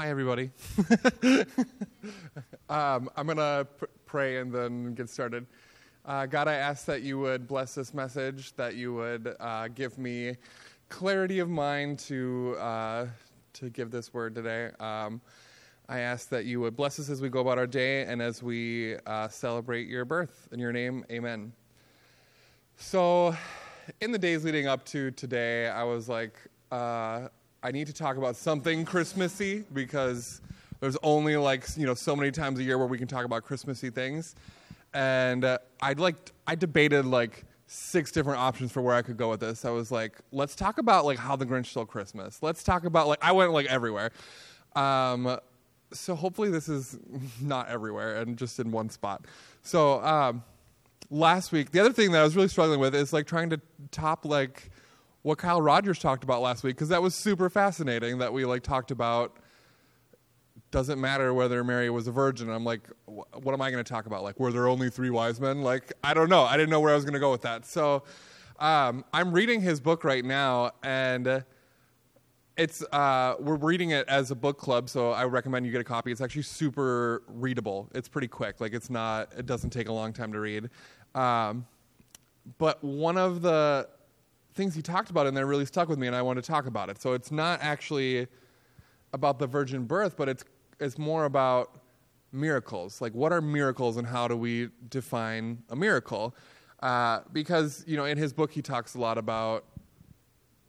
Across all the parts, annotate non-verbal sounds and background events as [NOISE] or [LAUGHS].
Hi, everybody. [LAUGHS] um, I'm going to pr- pray and then get started. Uh, God, I ask that you would bless this message, that you would uh, give me clarity of mind to, uh, to give this word today. Um, I ask that you would bless us as we go about our day and as we uh, celebrate your birth. In your name, amen. So, in the days leading up to today, I was like, uh, I need to talk about something Christmassy because there's only like you know so many times a year where we can talk about Christmassy things, and uh, I'd like I debated like six different options for where I could go with this. I was like, let's talk about like how the Grinch stole Christmas. Let's talk about like I went like everywhere. Um, so hopefully this is [LAUGHS] not everywhere and just in one spot. So um, last week, the other thing that I was really struggling with is like trying to top like what Kyle Roberts talked about last week because that was super fascinating that we like talked about doesn't matter whether Mary was a virgin. I'm like, wh- what am I going to talk about? Like, were there only three wise men? Like, I don't know. I didn't know where I was going to go with that. So, um, I'm reading his book right now, and it's uh, we're reading it as a book club. So I recommend you get a copy. It's actually super readable. It's pretty quick. Like, it's not. It doesn't take a long time to read. Um, but one of the things he talked about in there really stuck with me, and I want to talk about it. So it's not actually about the virgin birth, but it's it's more about miracles. Like, what are miracles, and how do we define a miracle? Uh, because you know, in his book, he talks a lot about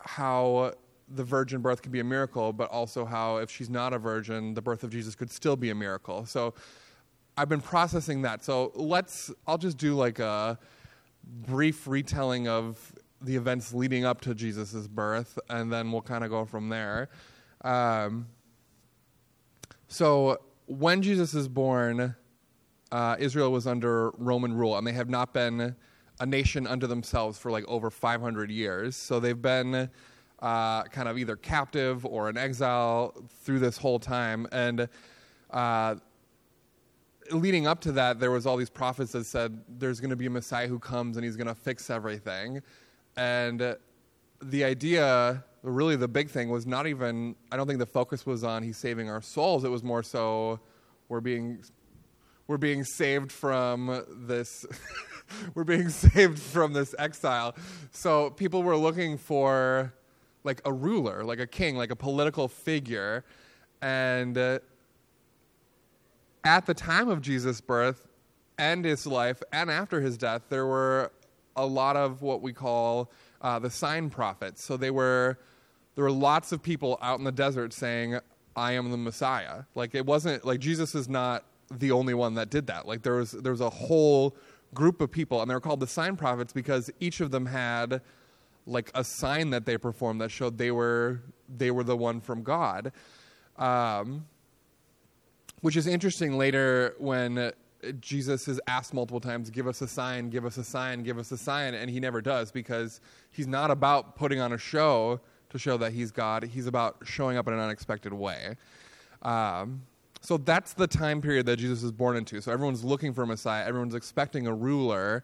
how the virgin birth can be a miracle, but also how if she's not a virgin, the birth of Jesus could still be a miracle. So I've been processing that. So let's. I'll just do like a brief retelling of the events leading up to Jesus' birth, and then we'll kind of go from there. Um, so, when Jesus is born, uh, Israel was under Roman rule, and they have not been a nation unto themselves for like over 500 years. So, they've been uh, kind of either captive or in exile through this whole time. And uh, leading up to that, there was all these prophets that said there's going to be a Messiah who comes and he's going to fix everything. And the idea, really the big thing, was not even, I don't think the focus was on he's saving our souls. It was more so we're being, we're being saved from this, [LAUGHS] we're being saved from this exile. So people were looking for like a ruler, like a king, like a political figure. And uh, at the time of Jesus' birth and his life and after his death, there were a lot of what we call uh, the sign prophets. So they were there were lots of people out in the desert saying, "I am the Messiah." Like it wasn't like Jesus is not the only one that did that. Like there was there was a whole group of people, and they were called the sign prophets because each of them had like a sign that they performed that showed they were they were the one from God. Um, which is interesting later when Jesus is asked multiple times, give us a sign, give us a sign, give us a sign, and he never does because he's not about putting on a show to show that he's God. He's about showing up in an unexpected way. Um, so that's the time period that Jesus is born into. So everyone's looking for a Messiah, everyone's expecting a ruler,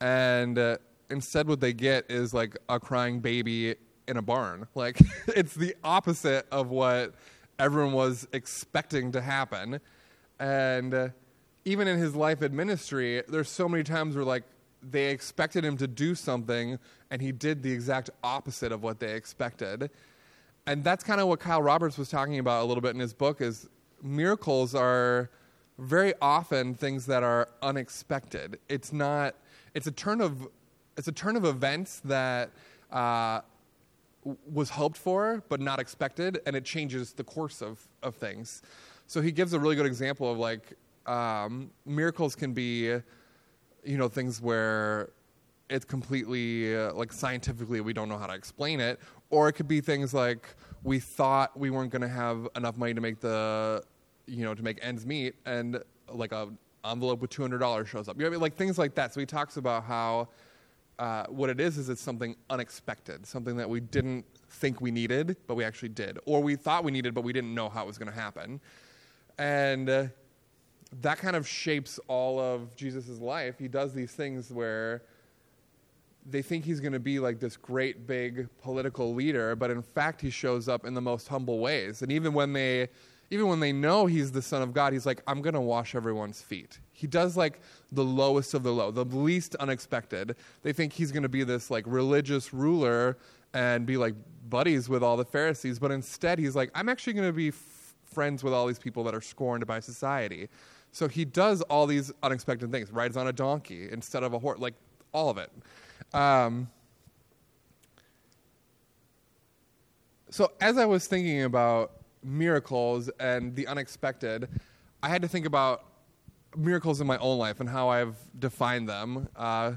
and uh, instead, what they get is like a crying baby in a barn. [LAUGHS] Like, it's the opposite of what everyone was expecting to happen. And. Uh, even in his life and ministry, there's so many times where like they expected him to do something and he did the exact opposite of what they expected. And that's kind of what Kyle Roberts was talking about a little bit in his book is miracles are very often things that are unexpected. It's not it's a turn of it's a turn of events that uh, was hoped for but not expected and it changes the course of, of things. So he gives a really good example of like um, miracles can be, you know, things where it's completely uh, like scientifically we don't know how to explain it, or it could be things like we thought we weren't going to have enough money to make the, you know, to make ends meet, and like a envelope with two hundred dollars shows up. You know, I mean? like things like that. So he talks about how. Uh, what it is is it's something unexpected, something that we didn't think we needed, but we actually did, or we thought we needed, but we didn't know how it was going to happen. And uh, that kind of shapes all of Jesus' life. He does these things where they think he's going to be like this great big political leader, but in fact he shows up in the most humble ways. And even when they even when they know he's the son of God, he's like, I'm going to wash everyone's feet. He does like the lowest of the low, the least unexpected. They think he's going to be this like religious ruler and be like buddies with all the Pharisees, but instead he's like, I'm actually going to be f- friends with all these people that are scorned by society. So he does all these unexpected things. Rides on a donkey instead of a horse, like all of it. Um, so as I was thinking about miracles and the unexpected, I had to think about miracles in my own life and how I've defined them. Uh,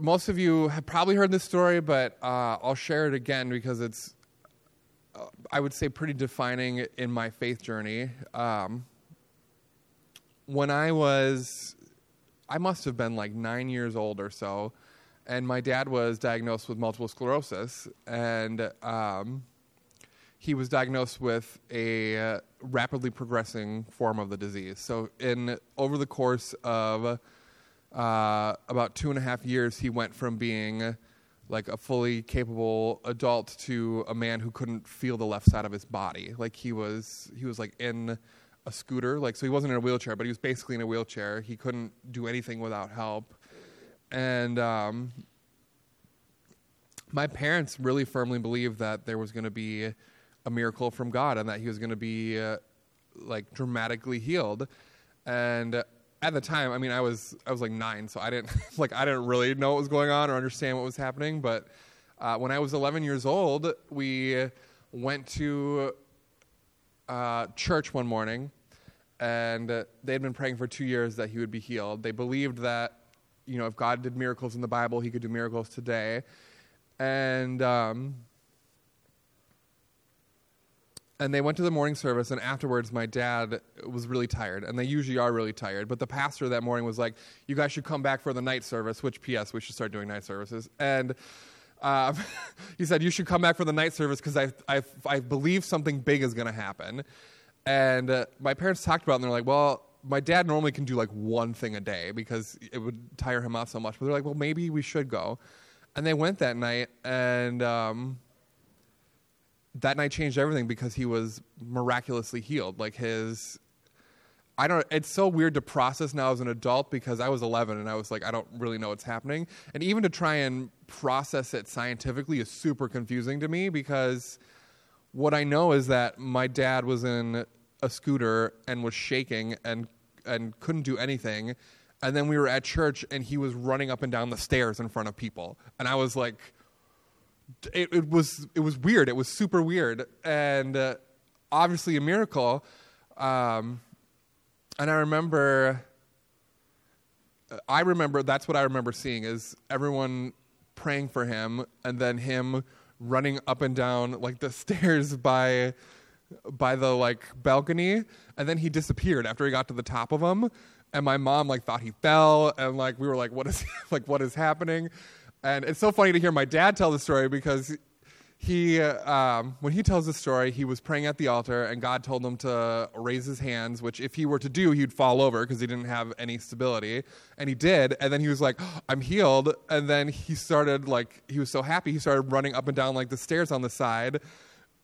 most of you have probably heard this story, but uh, I'll share it again because it's, uh, I would say, pretty defining in my faith journey. Um, when I was, I must have been like nine years old or so, and my dad was diagnosed with multiple sclerosis, and um, he was diagnosed with a uh, rapidly progressing form of the disease. So, in over the course of uh, about two and a half years, he went from being like a fully capable adult to a man who couldn't feel the left side of his body. Like he was, he was like in a scooter. Like so, he wasn't in a wheelchair, but he was basically in a wheelchair. He couldn't do anything without help, and um, my parents really firmly believed that there was going to be a miracle from God and that he was going to be uh, like dramatically healed. And at the time, I mean, I was I was like nine, so I didn't [LAUGHS] like I didn't really know what was going on or understand what was happening. But uh, when I was 11 years old, we went to uh, church one morning, and uh, they had been praying for two years that he would be healed. They believed that you know if God did miracles in the Bible, He could do miracles today. And um, and they went to the morning service and afterwards my dad was really tired and they usually are really tired but the pastor that morning was like you guys should come back for the night service which ps we should start doing night services and um, [LAUGHS] he said you should come back for the night service because I, I, I believe something big is going to happen. And uh, my parents talked about it and they're like well my dad normally can do like one thing a day because it would tire him out so much. But they're like well maybe we should go. And they went that night and um, that night changed everything because he was miraculously healed. Like his, I don't. It's so weird to process now as an adult because I was 11 and I was like, I don't really know what's happening, and even to try and process it scientifically is super confusing to me because what I know is that my dad was in a scooter and was shaking and and couldn't do anything, and then we were at church and he was running up and down the stairs in front of people, and I was like it, it was it was weird. It was super weird, and uh, obviously a miracle. Um, and I remember, I remember that's what I remember seeing is everyone praying for him, and then him running up and down like the [LAUGHS] stairs by by the like balcony, and then he disappeared after he got to the top of them. And my mom like thought he fell, and like we were like, "What is [LAUGHS] like what is happening?" And it's so funny to hear my dad tell the story because he, um, when he tells the story, he was praying at the altar and God told him to raise his hands, which if he were to do, he'd fall over because he didn't have any stability. And he did. And then he was like, I'm healed. And then he started, like, he was so happy, he started running up and down, like, the stairs on the side.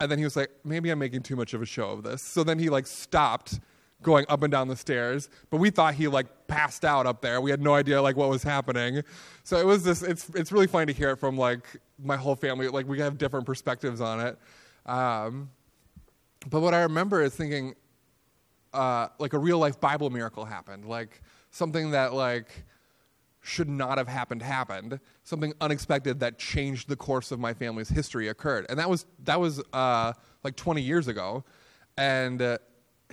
And then he was like, maybe I'm making too much of a show of this. So then he, like, stopped going up and down the stairs, but we thought he like passed out up there. We had no idea like what was happening. So it was this. It's it's really funny to hear it from like my whole family. Like we have different perspectives on it. Um, but what I remember is thinking, uh, like a real life Bible miracle happened. Like something that like should not have happened happened. Something unexpected that changed the course of my family's history occurred, and that was that was uh, like 20 years ago. And uh,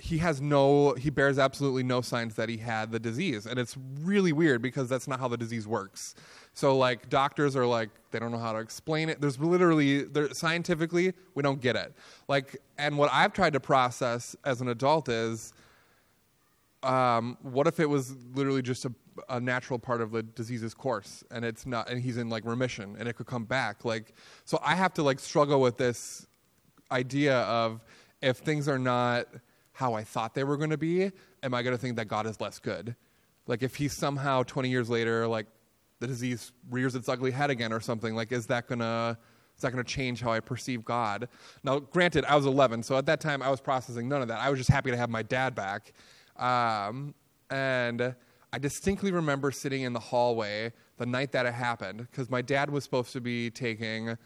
he has no he bears absolutely no signs that he had the disease and it's really weird because that's not how the disease works so like doctors are like they don't know how to explain it. There's literally there, scientifically we don't get it. Like and what i've tried to process as an adult is um, what if it was literally just a, a natural part of the disease's course and it's not and he's in like remission and it could come back? Like so i have to like struggle with this idea of if things are not how I thought they were going to be, am I going to think that God is less good? Like if he's somehow 20 years later like the disease rears its ugly head again or something. Like, is that gonna is that gonna change how I perceive God? Now, granted, I was 11, so at that time I was processing none of that. I was just happy to have my dad back, um, and I distinctly remember sitting in the hallway the night that it happened because my dad was supposed to be taking.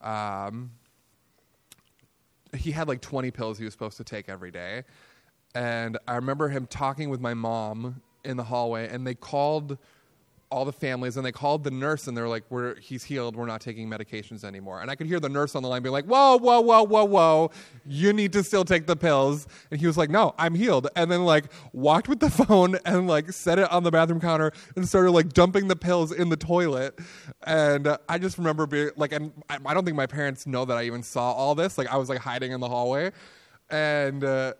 Um, he had like 20 pills he was supposed to take every day. And I remember him talking with my mom in the hallway, and they called all the families and they called the nurse and they're like, "We're he's healed. We're not taking medications anymore." And I could hear the nurse on the line be like, "Whoa, whoa, whoa, whoa, whoa! You need to still take the pills." And he was like, "No, I'm healed." And then like walked with the [LAUGHS] phone and like set it on the bathroom counter and started like dumping the pills in the toilet. And uh, I just remember being like, and I, I don't think my parents know that I even saw all this. Like I was like hiding in the hallway, and. Uh,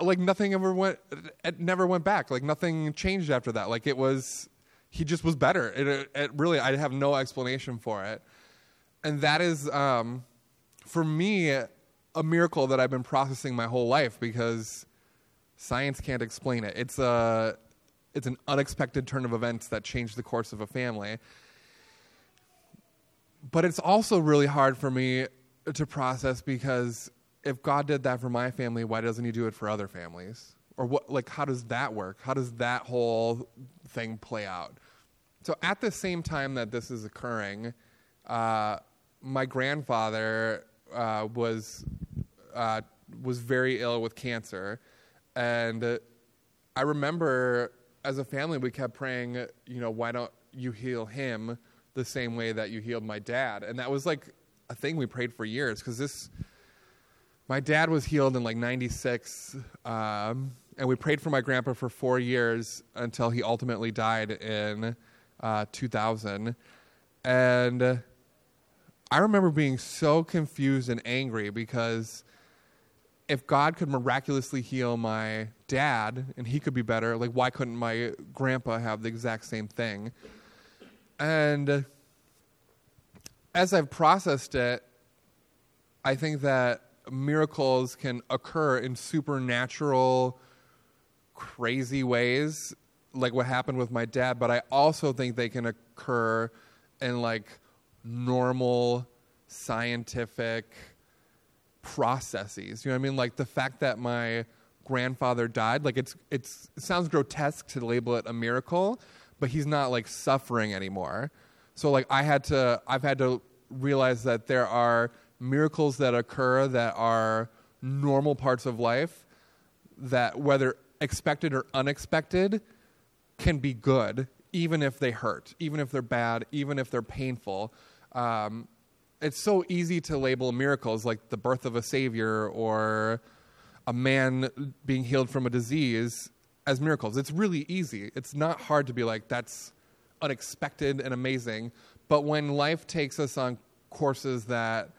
like nothing ever went it never went back like nothing changed after that like it was he just was better. It, it really i have no explanation for it. And that is um, for me a miracle that i've been processing my whole life because science can't explain it. It's a it's an unexpected turn of events that changed the course of a family. But it's also really hard for me to process because if God did that for my family, why doesn't He do it for other families? Or what? Like, how does that work? How does that whole thing play out? So, at the same time that this is occurring, uh, my grandfather uh, was uh, was very ill with cancer, and I remember as a family we kept praying, you know, why don't you heal him the same way that you healed my dad? And that was like a thing we prayed for years because this my dad was healed in like 96 um, and we prayed for my grandpa for four years until he ultimately died in uh, 2000 and i remember being so confused and angry because if god could miraculously heal my dad and he could be better like why couldn't my grandpa have the exact same thing? And as i've processed it i think that miracles can occur in supernatural, crazy ways, like what happened with my dad, but I also think they can occur in like normal scientific processes. You know what I mean? Like the fact that my grandfather died, like it's it's it sounds grotesque to label it a miracle, but he's not like suffering anymore. So like I had to I've had to realize that there are miracles that occur that are normal parts of life that whether expected or unexpected can be good even if they hurt even if they're bad even if they're painful. Um, it's so easy to label miracles like the birth of a savior or a man being healed from a disease as miracles. It's really easy. It's not hard to be like that's unexpected and amazing. But when life takes us on courses that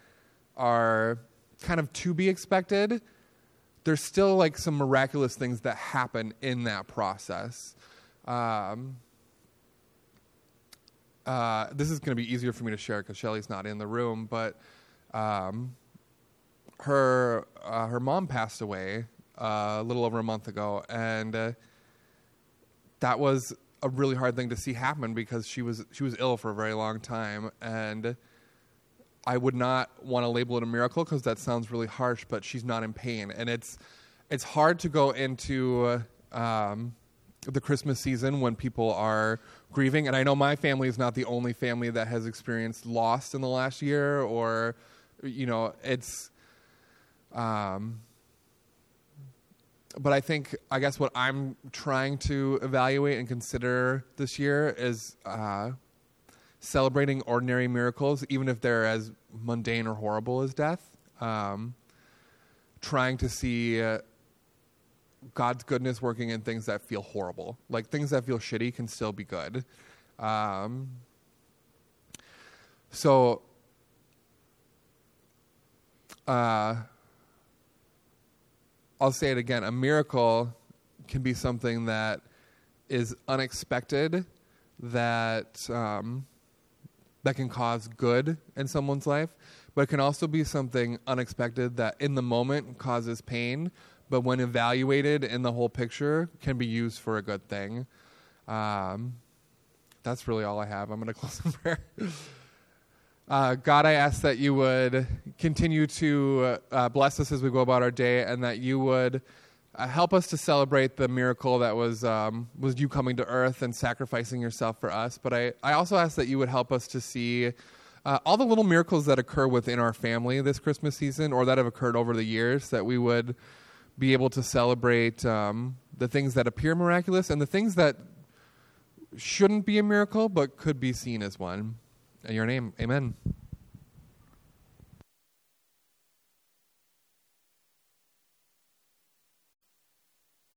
are kind of to be expected, there's still like some miraculous things that happen in that process. Um, uh, this is going to be easier for me to share because Shelly's not in the room, but um, her uh, her mom passed away uh, a little over a month ago, and uh, that was a really hard thing to see happen because she was she was ill for a very long time, and I would not want to label it a miracle because that sounds really harsh, but she's not in pain, and it's it's hard to go into um, the Christmas season when people are grieving. And I know my family is not the only family that has experienced loss in the last year, or you know, it's. Um, but I think I guess what I'm trying to evaluate and consider this year is uh, celebrating ordinary miracles, even if they're as mundane or horrible as death. Um, trying to see uh, God's goodness working in things that feel horrible. Like things that feel shitty can still be good. Um, so, uh, I'll say it again a miracle can be something that is unexpected, that. Um, that can cause good in someone's life, but it can also be something unexpected that in the moment causes pain, but when evaluated in the whole picture can be used for a good thing. Um, that's really all I have. I'm going [LAUGHS] to close in prayer. Uh, God, I ask that you would continue to uh, bless us as we go about our day, and that you would uh, help us to celebrate the miracle that was um, was you coming to earth and sacrificing yourself for us. But I, I also ask that you would help us to see uh, all the little miracles that occur within our family this Christmas season, or that have occurred over the years, that we would be able to celebrate um, the things that appear miraculous and the things that shouldn't be a miracle but could be seen as one. In your name, amen.